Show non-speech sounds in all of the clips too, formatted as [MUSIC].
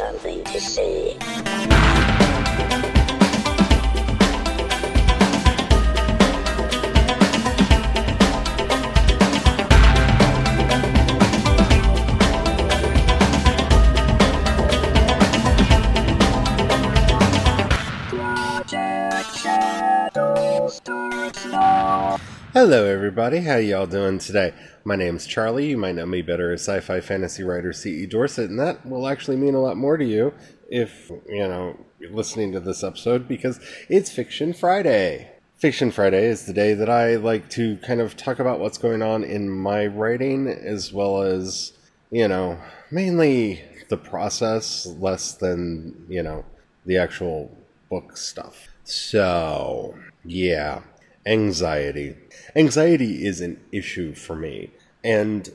something to say. Hello, everybody. How y'all doing today? My name's Charlie. You might know me better as sci-fi fantasy writer C.E. Dorset, and that will actually mean a lot more to you if you know you're listening to this episode because it's Fiction Friday. Fiction Friday is the day that I like to kind of talk about what's going on in my writing, as well as you know mainly the process, less than you know the actual book stuff. So yeah anxiety. Anxiety is an issue for me, and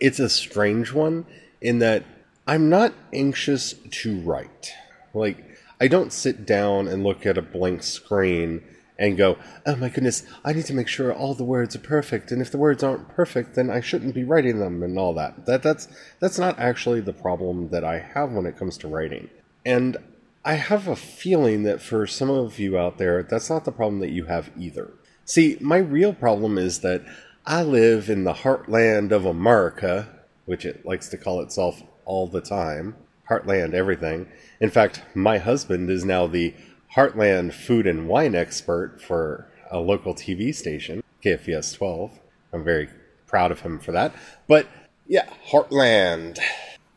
it's a strange one in that I'm not anxious to write. Like, I don't sit down and look at a blank screen and go, oh my goodness, I need to make sure all the words are perfect, and if the words aren't perfect, then I shouldn't be writing them and all that. That that's that's not actually the problem that I have when it comes to writing. And I have a feeling that for some of you out there, that's not the problem that you have either. See, my real problem is that I live in the heartland of America, which it likes to call itself all the time. Heartland everything. In fact, my husband is now the Heartland food and wine expert for a local TV station, KFVS 12. I'm very proud of him for that. But yeah, Heartland.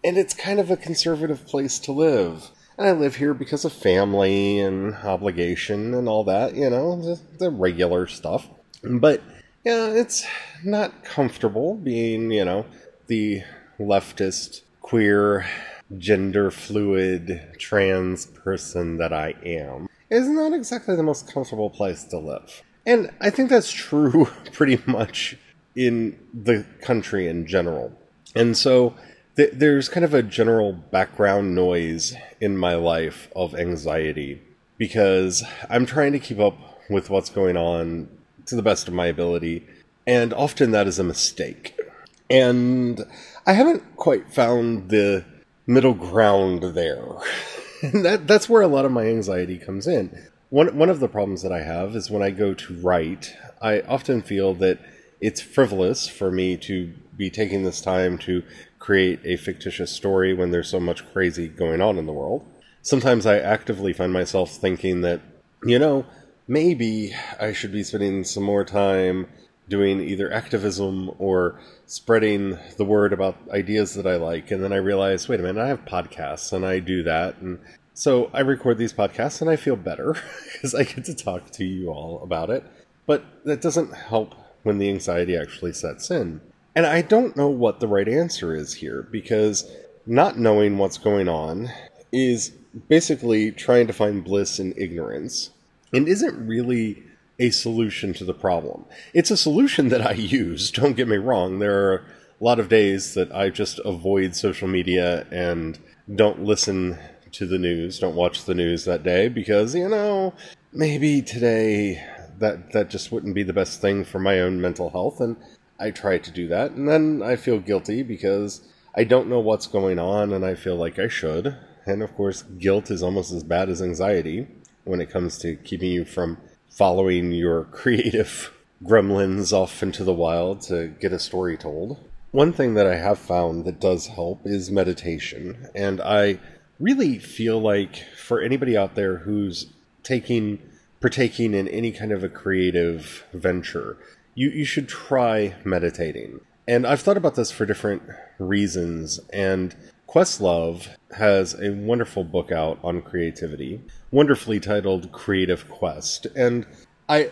And it's kind of a conservative place to live and I live here because of family and obligation and all that, you know, the, the regular stuff. But yeah, it's not comfortable being, you know, the leftist, queer, gender fluid, trans person that I am. It's not exactly the most comfortable place to live. And I think that's true [LAUGHS] pretty much in the country in general. And so th- there's kind of a general background noise in my life of anxiety because I'm trying to keep up with what's going on to the best of my ability, and often that is a mistake. And I haven't quite found the middle ground there. [LAUGHS] and that that's where a lot of my anxiety comes in. One one of the problems that I have is when I go to write, I often feel that it's frivolous for me to be taking this time to create a fictitious story when there's so much crazy going on in the world. Sometimes I actively find myself thinking that, you know, maybe I should be spending some more time doing either activism or spreading the word about ideas that I like. And then I realize, wait a minute, I have podcasts and I do that. And so I record these podcasts and I feel better [LAUGHS] because I get to talk to you all about it. But that doesn't help when the anxiety actually sets in. And I don't know what the right answer is here because not knowing what's going on is basically trying to find bliss in ignorance and isn't really a solution to the problem. It's a solution that I use, [LAUGHS] don't get me wrong. There are a lot of days that I just avoid social media and don't listen to the news, don't watch the news that day because, you know, maybe today that that just wouldn't be the best thing for my own mental health and I try to do that, and then I feel guilty because I don't know what's going on and I feel like I should. And of course, guilt is almost as bad as anxiety when it comes to keeping you from following your [LAUGHS] creative gremlins off into the wild to get a story told. One thing that I have found that does help is meditation, and I really feel like for anybody out there who's taking partaking in any kind of a creative venture, you, you should try meditating. And I've thought about this for different reasons. And Questlove has a wonderful book out on creativity, wonderfully titled Creative Quest. And I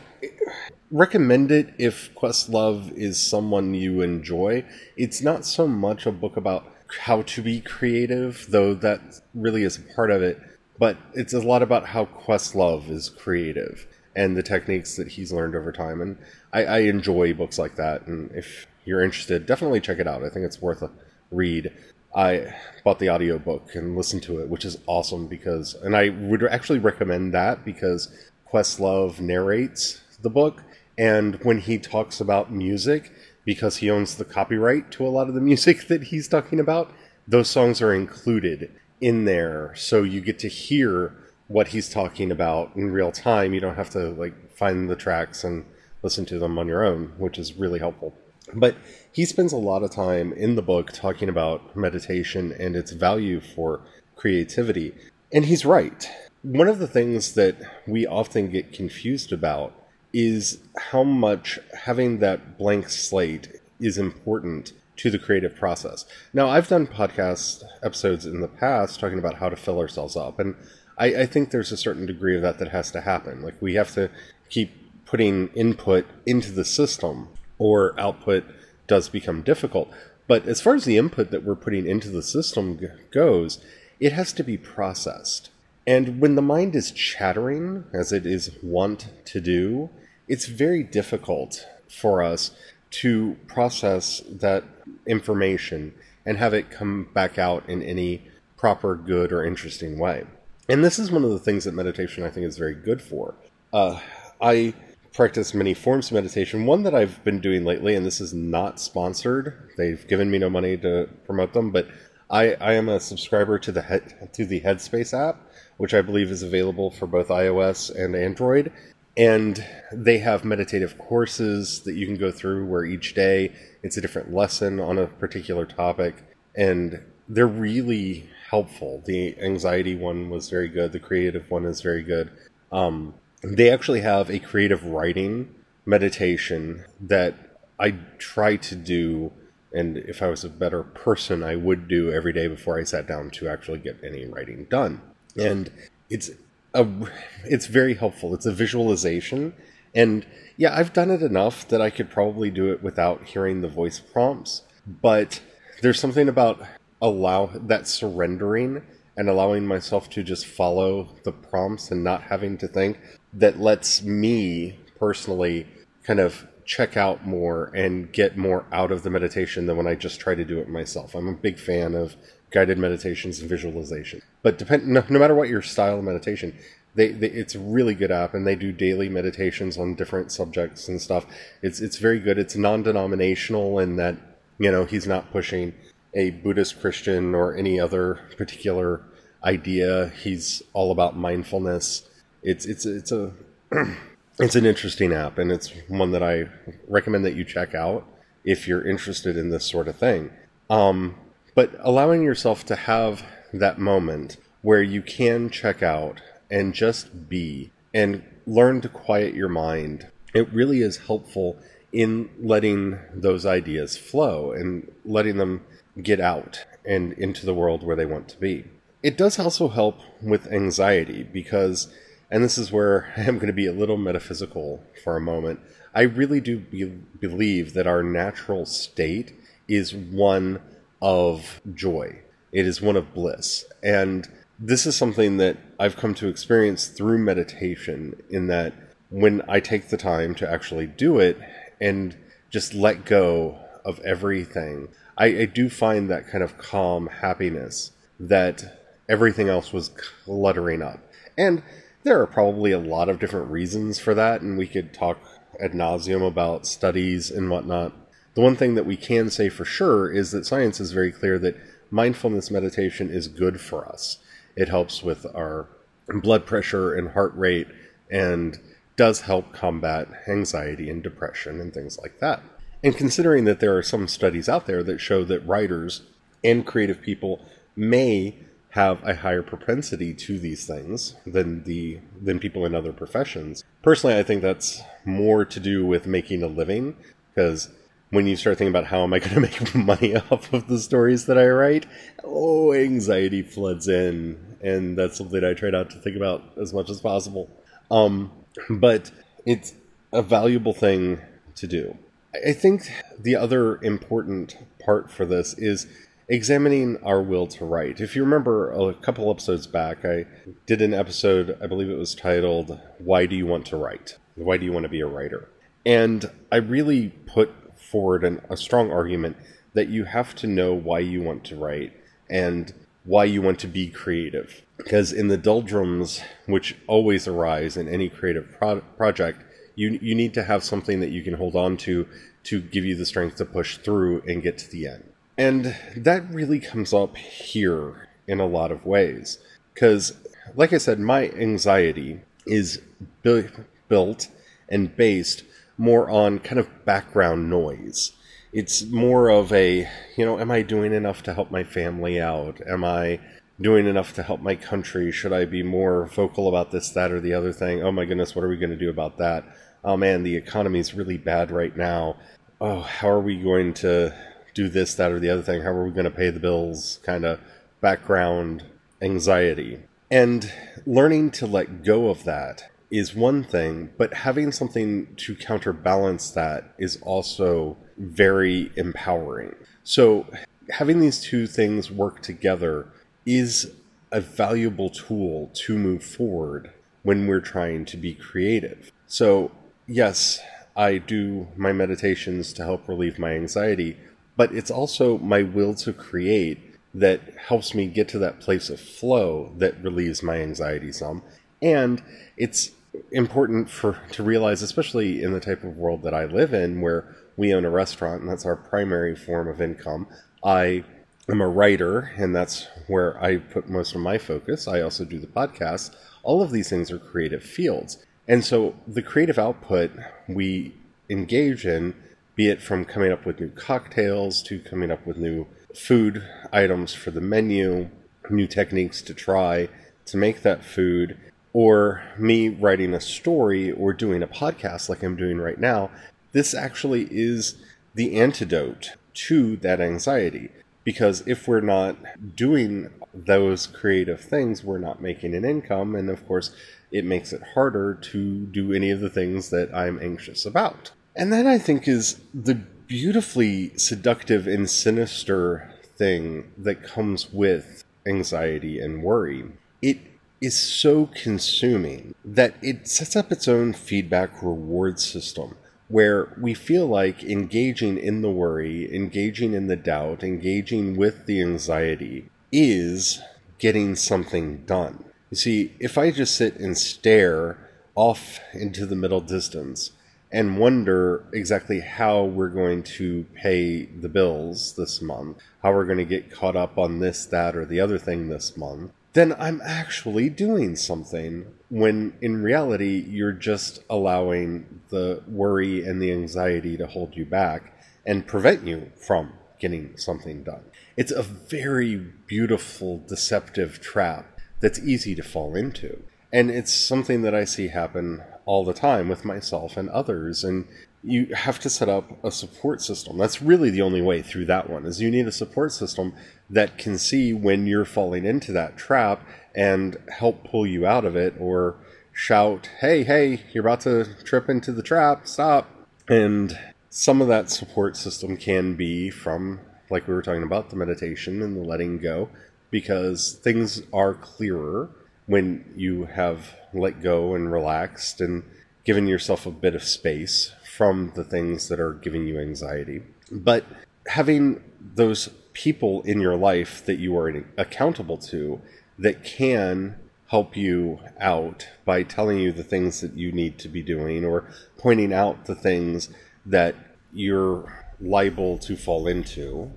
recommend it if Questlove is someone you enjoy. It's not so much a book about how to be creative, though that really is a part of it, but it's a lot about how Questlove is creative and the techniques that he's learned over time. And I, I enjoy books like that. And if you're interested, definitely check it out. I think it's worth a read. I bought the audiobook and listened to it, which is awesome because, and I would actually recommend that because Questlove narrates the book. And when he talks about music, because he owns the copyright to a lot of the [LAUGHS] music that he's talking about, those songs are included in there so you get to hear what he's talking about in real time. You don't have to like find the tracks and listen to them on your own, which is really helpful. But he spends a lot of time in the book talking about meditation and its value for creativity. And he's right. One of the things that we often get confused about is how much having that blank slate is important to the creative process. Now, I've done podcast episodes in the past talking about how to fill ourselves up, and I, I, think there's a certain degree of that that has to happen. Like, we have to keep putting input into the system, or output does become difficult. But as far as the input that we're putting into the system goes, it has to be processed. And when the mind is chattering, as it is wont to do, it's very difficult for us to process that information and have it come back out in any proper, good, or interesting way. And this is one of the things that meditation I think is very good for. Uh, I practice many forms of meditation. One that I've been doing lately, and this is not sponsored. They've given me no money to promote them, but I, I am a subscriber to the head, to the Headspace app, which I believe is available for both iOS and Android. And they have meditative courses that you can go through where each day it's a different lesson on a particular topic. And they're really helpful. The anxiety one was very good. The creative one is very good. Um, they actually have a creative writing meditation that I try to do and if I was a better person, I would do every day before I sat down to actually get any writing done. And it's a, it's very helpful. It's a visualization, and yeah, I've done it enough that I could probably do it without hearing the voice prompts. But there's something about allow that surrendering and allowing myself to just follow the prompts and not having to think that lets me personally kind of check out more and get more out of the meditation than when I just try to do it myself. I'm a big fan of guided meditations and visualization. But depend no, no matter what your style of meditation, they, they, it's a really good app and they do daily meditations on different subjects and stuff. It's it's very good. It's non-denominational in that you know he's not pushing a Buddhist Christian or any other particular idea. He's all about mindfulness. It's it's it's a [CLEARS THROAT] it's an interesting app and it's one that I recommend that you check out if you're interested in this sort of thing. Um, but allowing yourself to have that moment where you can check out and just be and learn to quiet your mind, it really is helpful in letting those ideas flow and letting them get out and into the world where they want to be. It does also help with anxiety because and this is where I am going to be a little metaphysical for a moment. I really do be- believe that our natural state is one of joy. It is one of bliss. And this is something that I've come to experience through meditation in that when I take the time to actually do it and just let go of everything, I, I do find that kind of calm happiness that everything else was cluttering up. And there are probably a lot of different reasons for that, and we could talk ad nauseum about studies and whatnot. The one thing that we can say for sure is that science is very clear that mindfulness meditation is good for us. It helps with our blood pressure and heart rate and does help combat anxiety and depression and things like that. And considering that there are some studies out there that show that writers and creative people may have a higher propensity to these things than the than people in other professions. Personally, I think that's more to do with making a living because when you start thinking about how am I going [LAUGHS] to make money off of the stories that I write, oh, anxiety floods in, and that's something I try not to think about as much as possible. Um, but it's a valuable thing to do. I think the other important part for this is examining our will to write. If you remember a couple episodes back, I did an episode, I believe it was titled, Why Do You Want to Write? Why Do You Want to Be a Writer? And I really put forward an, a strong argument that you have to know why you want to write and why you want to be creative. Because in the doldrums, which always arise in any creative pro- project, you, you need to have something that you can hold on to to give you the strength to push through and get to the end. And that really comes up here in a lot of ways. Because, like I said, my anxiety is bu- built and based more on kind of background noise. It's more of a, you know, am I doing enough to help my family out? Am I doing enough to help my country? Should I be more vocal about this, that, or the other thing? Oh my goodness, what are we going to do about that? Oh man, the economy is really bad right now. Oh, how are we going to do this, that, or the other thing? How are we going to pay the bills? Kind of background anxiety. And learning to let go of that is one thing, but having something to counterbalance that is also very empowering. So, having these two things work together is a valuable tool to move forward when we're trying to be creative. So, yes, I do my meditations to help relieve my anxiety, but it's also my will to create that helps me get to that place of flow that relieves my anxiety some. And it's important for to realize, especially in the type of world that I live in, where we own a restaurant and that's our primary form of income. I am a writer, and that's where I put most of my focus. I also do the podcast. All of these things are creative fields. And so the creative output we engage in, be it from coming up with new cocktails to coming up with new food items for the menu, new techniques to try to make that food, or me writing a story or doing a podcast like I'm doing right now, this actually is the antidote to that anxiety. Because if we're not doing those creative things, we're not making an income. And of course, it makes it harder to do any of the things that I'm anxious about. And that I think is the beautifully seductive and sinister thing that comes with anxiety and worry. It is so consuming that it sets up its own feedback reward system where we feel like engaging in the worry, engaging in the doubt, engaging with the anxiety is getting something done. You see, if I just sit and stare off into the middle distance and wonder exactly how we're going to pay the bills this month, how we're going to get caught up on this, that, or the other thing this month, then I'm actually doing something. When in reality, you're just allowing the worry and the anxiety to hold you back and prevent you from getting something done. It's a very beautiful, deceptive trap that's easy to fall into. And it's something that I see happen all the time with myself and others. And you have to set up a support system. That's really the only way through that one is you need a support system that can see when you're falling into that trap and help pull you out of it or shout, "Hey, hey, you're about to trip into the trap. Stop." And some of that support system can be from like we were talking about the meditation and the letting go because things are clearer when you have let go and relaxed and given yourself a bit of space from the things that are giving you anxiety. But having those people in your life that you are accountable to that can help you out by telling you the things that you need to be doing or pointing out the things that you're liable to fall into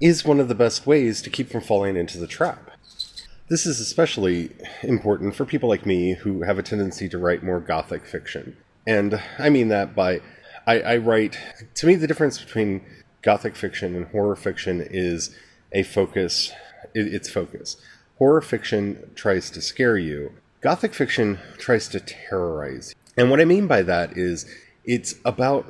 is one of the best ways to keep from falling into the trap. This is especially important for people like me who have a tendency to write more gothic fiction. And I mean that by I, I write to me the difference between gothic fiction and horror fiction is a focus it, it's focus. Horror fiction tries to scare you. Gothic fiction tries to terrorize you. And what I mean by that is it's about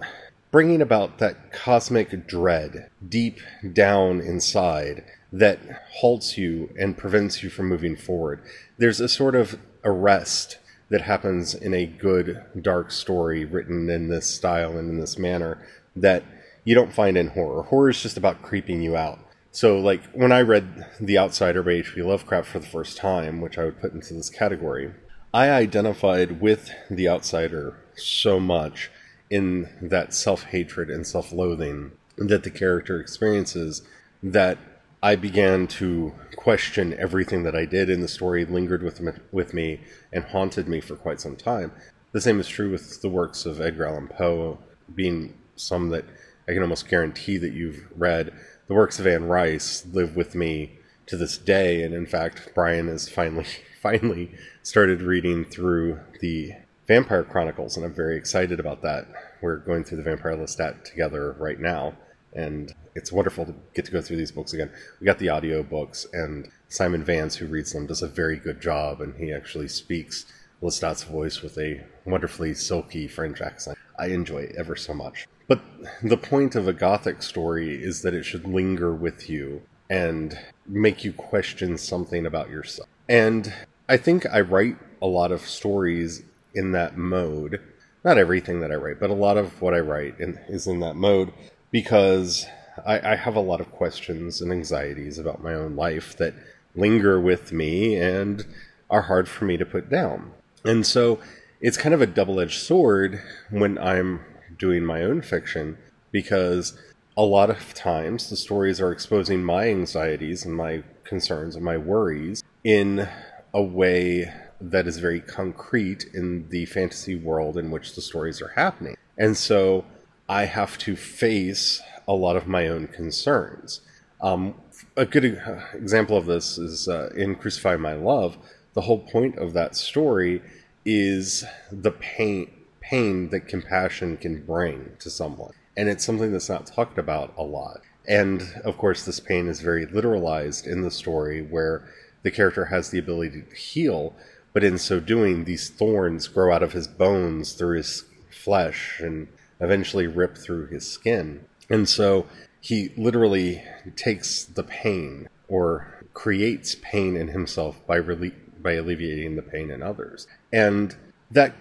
bringing about that cosmic dread deep down inside that halts you and prevents you from moving forward. There's a sort of arrest that happens in a good dark story written in this style and in this manner that you don't find in horror. Horror is just about creeping you out. So, like, when I read The Outsider by H.P. Lovecraft for the first time, which I would put into this category, I identified with The Outsider so much in that self hatred and self loathing that the character experiences that I began to question everything that I did in the story, lingered with me, with me, and haunted me for quite some time. The same is true with the works of Edgar Allan Poe, being some that I can almost guarantee that you've read. The works of Anne Rice live with me to this day. And in fact, Brian has finally [LAUGHS] finally started reading through the Vampire Chronicles, and I'm very excited about that. We're going through the Vampire Lestat together right now, and it's wonderful to get to go through these books again. We got the audio books, and Simon Vance, who reads them, does a very good job, and he actually speaks Lestat's voice with a wonderfully silky French accent. I enjoy it ever so much. But the point of a Gothic story is that it should linger with you and make you question something about yourself. And I think I write a lot of stories in that mode. Not everything that I write, but a lot of what I write in, is in that mode because I, I have a lot of questions and anxieties about my own life that linger with me and are hard for me to put down. And so it's kind of a double edged sword when I'm doing my own fiction because a lot of times the stories are exposing my anxieties and my concerns and my worries in a way that is very concrete in the fantasy world in which the stories are happening. And so I have to face a lot of my own concerns. Um, a good example of this is uh, in Crucify My Love. The whole point of that story is the pain pain that compassion can bring to someone. And it's something that's not talked about a lot. And of course, this pain is very literalized in the story where the character has the ability to heal, but in so doing, these thorns grow out of his bones through his flesh and eventually rip through his skin. And so he literally takes the pain or creates pain in himself by by alleviating the pain in others. And that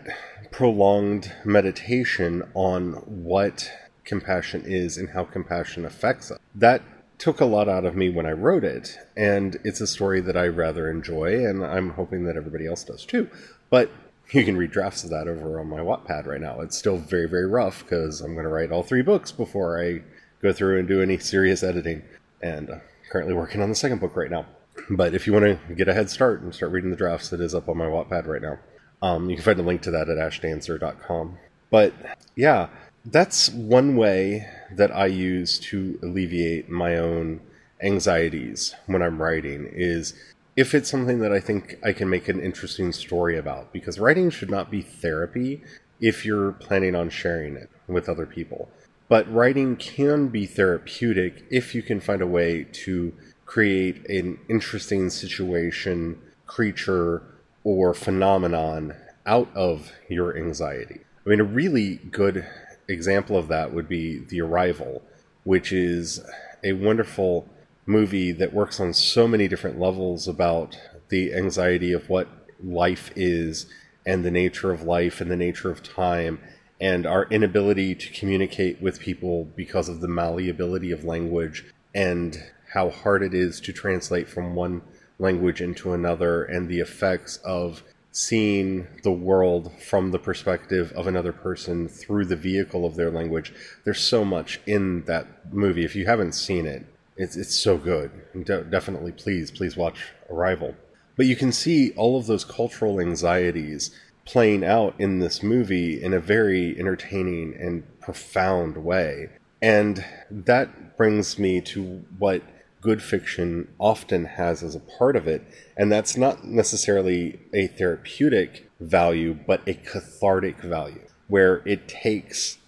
prolonged meditation on what compassion is and how compassion affects us. That took a lot out of me when I wrote it, and it's a story that I rather enjoy, and I'm hoping that everybody else does too. But you can read drafts of that over on my Wattpad right now. It's still very, very rough because I'm going to write all three books before I go through and do any serious editing, and I'm currently working on the second book right now. But if you want to get a head start and start reading the drafts, it is up on my Wattpad right now. Um, you can find a link to that at ashdancer.com. But yeah, that's one way that I use to alleviate my own anxieties when I'm writing is if it's something that I think I can make an interesting story about because writing should not be therapy if you're planning on sharing it with other people. But writing can be therapeutic if you can find a way to create an interesting situation, creature, or phenomenon out of your anxiety. I mean, a really good example of that would be The Arrival, which is a wonderful movie that works on so many different levels about the anxiety of what life is and the nature of life and the nature of time and our inability to communicate with people because of the malleability of language and how hard it is to translate from one language into another and the effects of seeing the world from the perspective of another person through the vehicle of their language. There's so much in that movie. If you haven't seen it, it's it's so good. De- definitely, please, please watch Arrival. But you can see all of those cultural anxieties playing out in this movie in a very entertaining and profound way. And that brings me to what good fiction often has as a part of it. And that's not necessarily a therapeutic value, but a cathartic value, where it takes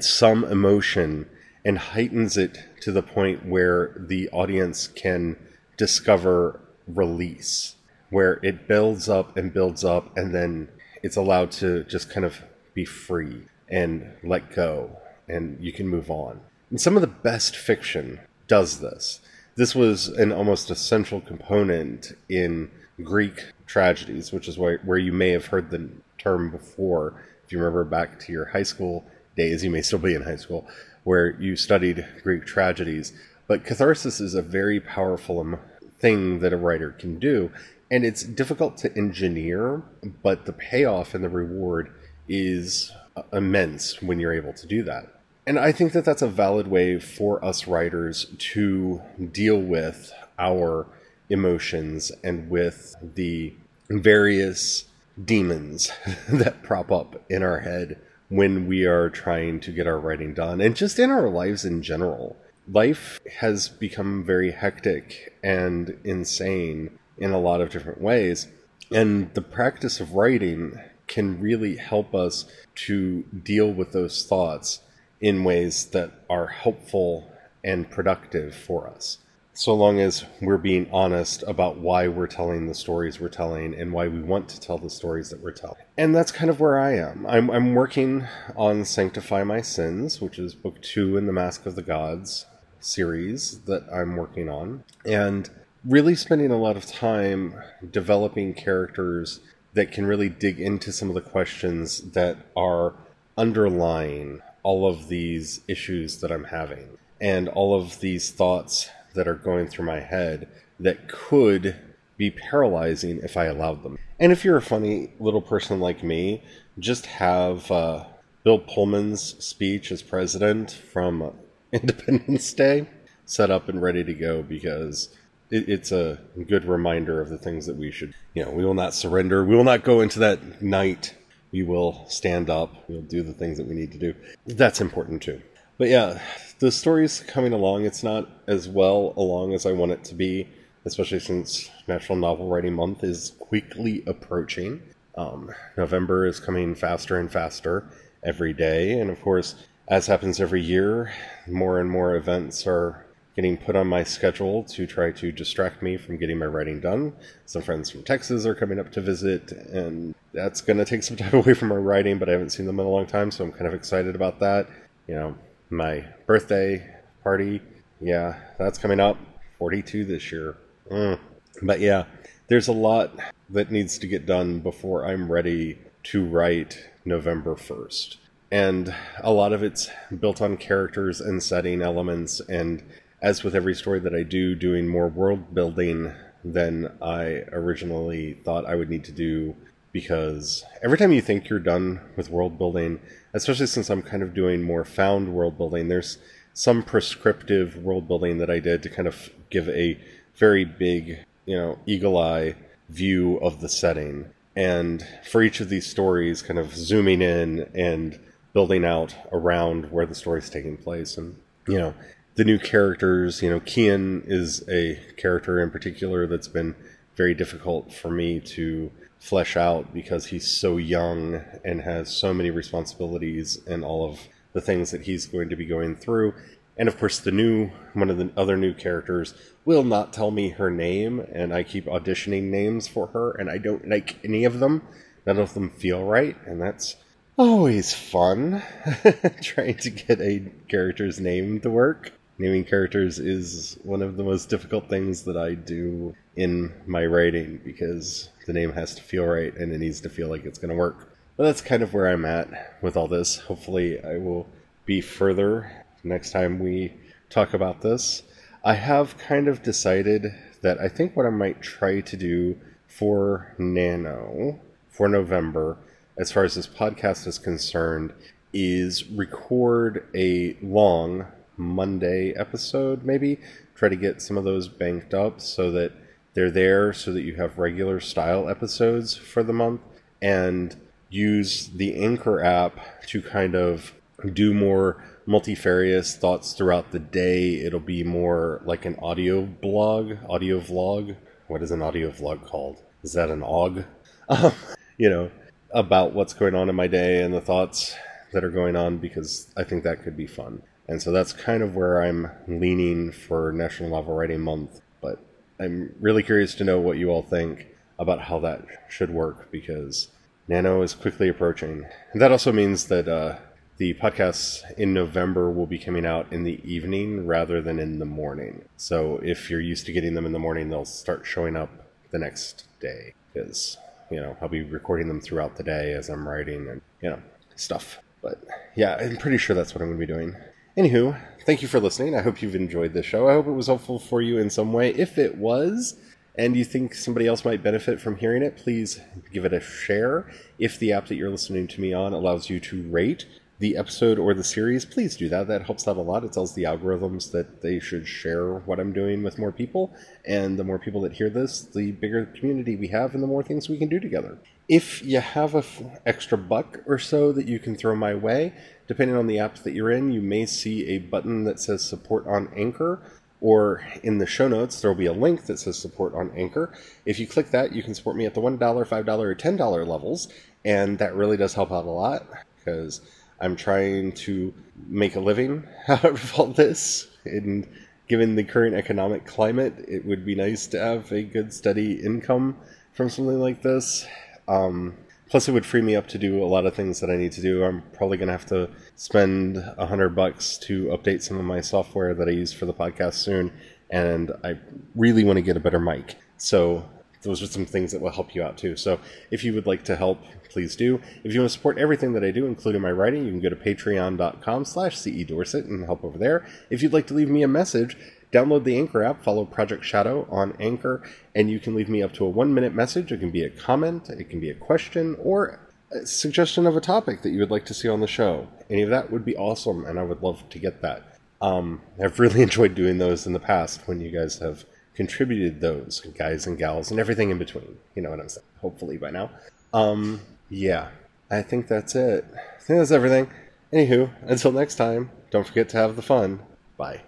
some emotion and heightens it to the point where the audience can discover release, where it builds up and builds up, and then it's allowed to just kind of be free and let go, and you can move on. And some of the best fiction does this this was an almost essential component in Greek tragedies, which is where you may have heard the term before. If you remember back to your high school days, you may still be in high school, where you studied Greek tragedies. But catharsis is a very powerful um, thing that a writer can do, and it's difficult to engineer, but the payoff and the reward is uh, immense when you're able to do that. And I think that that's a valid way for us writers to deal with our emotions and with the various demons [LAUGHS] that prop up in our head when we are trying to get our writing done and just in our lives in general. life has become very hectic and insane in a lot of different ways. And the practice of writing can really help us to deal with those thoughts in ways that are helpful and productive for us. So long as we're being honest about why we're telling the stories we're telling and why we want to tell the stories that we're telling. And that's kind of where I am. I'm, I'm working on Sanctify My Sins, which is book two in the Mask of the Gods series that I'm working on. And really spending a lot of time developing characters that can really dig into some of the questions that are underlying all of these issues that I'm having and all of these thoughts that are going through my head that could be paralyzing if I allowed them. And if you're a funny little person like me, just have uh, Bill Pullman's speech as president from [LAUGHS] Independence Day set up and ready to go because it, it's a good reminder of the things that we should, you know, we will not surrender. We will not go into that night we will stand up, we'll do the things that we need to do. That's important too. But yeah, the story's coming along. It's not as well along as I want it to be, especially since National Novel Writing Month is quickly approaching. Um, November is coming faster and faster every day, and of course, as happens every year, more and more events are getting put on my schedule to try to distract me from getting my writing done. Some friends from Texas are coming up to visit, and that's going to take some [LAUGHS] time away from my writing, but I haven't seen them in a long time, so I'm kind of excited about that. You know, my birthday party, yeah, that's coming up. 42 this year. Mm. But yeah, there's a lot that needs to get done before I'm ready to write November 1st. And a lot of it's built on characters and setting elements and as with every story that I do, doing more world building than I originally thought I would need to do because every time you think you're done with world building, especially since I'm kind of doing more found world building, there's some prescriptive world building that I did to kind of give a very big, you know, eagle eye view of the setting. And for each of these stories, kind of zooming in and building out around where the story's taking place. And, you know, the new characters, you know, Kian is a character in particular that's been very difficult for me to flesh out because he's so young and has so many responsibilities and all of the things that he's going to be going through. And of course, the new one of the other new characters will not tell me her name, and I keep auditioning names for her, and I don't like any of them. None of them feel right, and that's always fun [LAUGHS] trying to get a character's name to work naming characters is one of the most difficult things that I do in my writing because the name has to feel right and it needs to feel like it's going to work. But that's kind of where I'm at with all this. Hopefully, I will be further next time we talk about this. I have kind of decided that I think what I might try to do for Nano for November, as far as this podcast is concerned, is record a long Monday episode, maybe. Try to get some of those banked up so that they're there so that you have regular style episodes for the month and use the Anchor app to kind of do more multifarious thoughts throughout the day. It'll be more like an audio blog, audio vlog. What is an audio vlog called? Is that an og? Um, [LAUGHS] you know, about what's going on in my day and the thoughts that are going on because I think that could be fun. And so that's kind of where I'm leaning for National Novel Writing Month. But I'm really curious to know what you all think about how that should work because Nano is quickly approaching. And that also means that uh, the podcasts in November will be coming out in the evening rather than in the morning. So if you're used to getting them in the morning, they'll start showing up the next day because, you know, I'll be recording them throughout the day as I'm writing and, you know, stuff. But yeah, I'm pretty sure that's what I'm going to be doing. Anywho, thank you for listening. I hope you've enjoyed this show. I hope it was helpful for you in some way. If it was, and you think somebody else might benefit from hearing it, please give it a share. If the app that you're listening to me on allows you to rate, the episode or the series, please do that. That helps out a lot. It tells the algorithms that they should share what I'm doing with more people. And the more people that hear this, the bigger community we have and the more things we can do together. If you have a f- extra buck or so that you can throw my way, depending on the apps that you're in, you may see a button that says support on Anchor or in the show notes, there will be a link that says support on Anchor. If you click that, you can support me at the $1, $5, or $10 levels, and that really does help out a lot because I'm trying to make a living [LAUGHS] out of all this. And given the current economic climate, it would be nice to have a good, steady income from something like this. Um, plus, it would free me up to do a lot of things that I need to do. I'm probably going to have to spend a hundred bucks to update some of my software that I use for the podcast soon, and I really want to get a better mic. So those are some things that will help you out too. So if you would like to help, please do. If you want to support everything that I do, including my writing, you can go to patreon.com slash cedorset and help over there. If you'd like to leave me a message, download the Anchor app, follow Project Shadow on Anchor, and you can leave me up to a one minute message. It can be a comment, it can be a question, or a suggestion of a topic that you would like to see on the show. Any of that would be awesome, and I would love to get that. Um, I've really [LAUGHS] enjoyed doing those in the past when you guys have contributed those guys and gals and everything in between. You know what I'm saying? Hopefully by now. Um, yeah, I think that's it. I think that's everything. Anywho, until next time, don't forget to have the fun. Bye.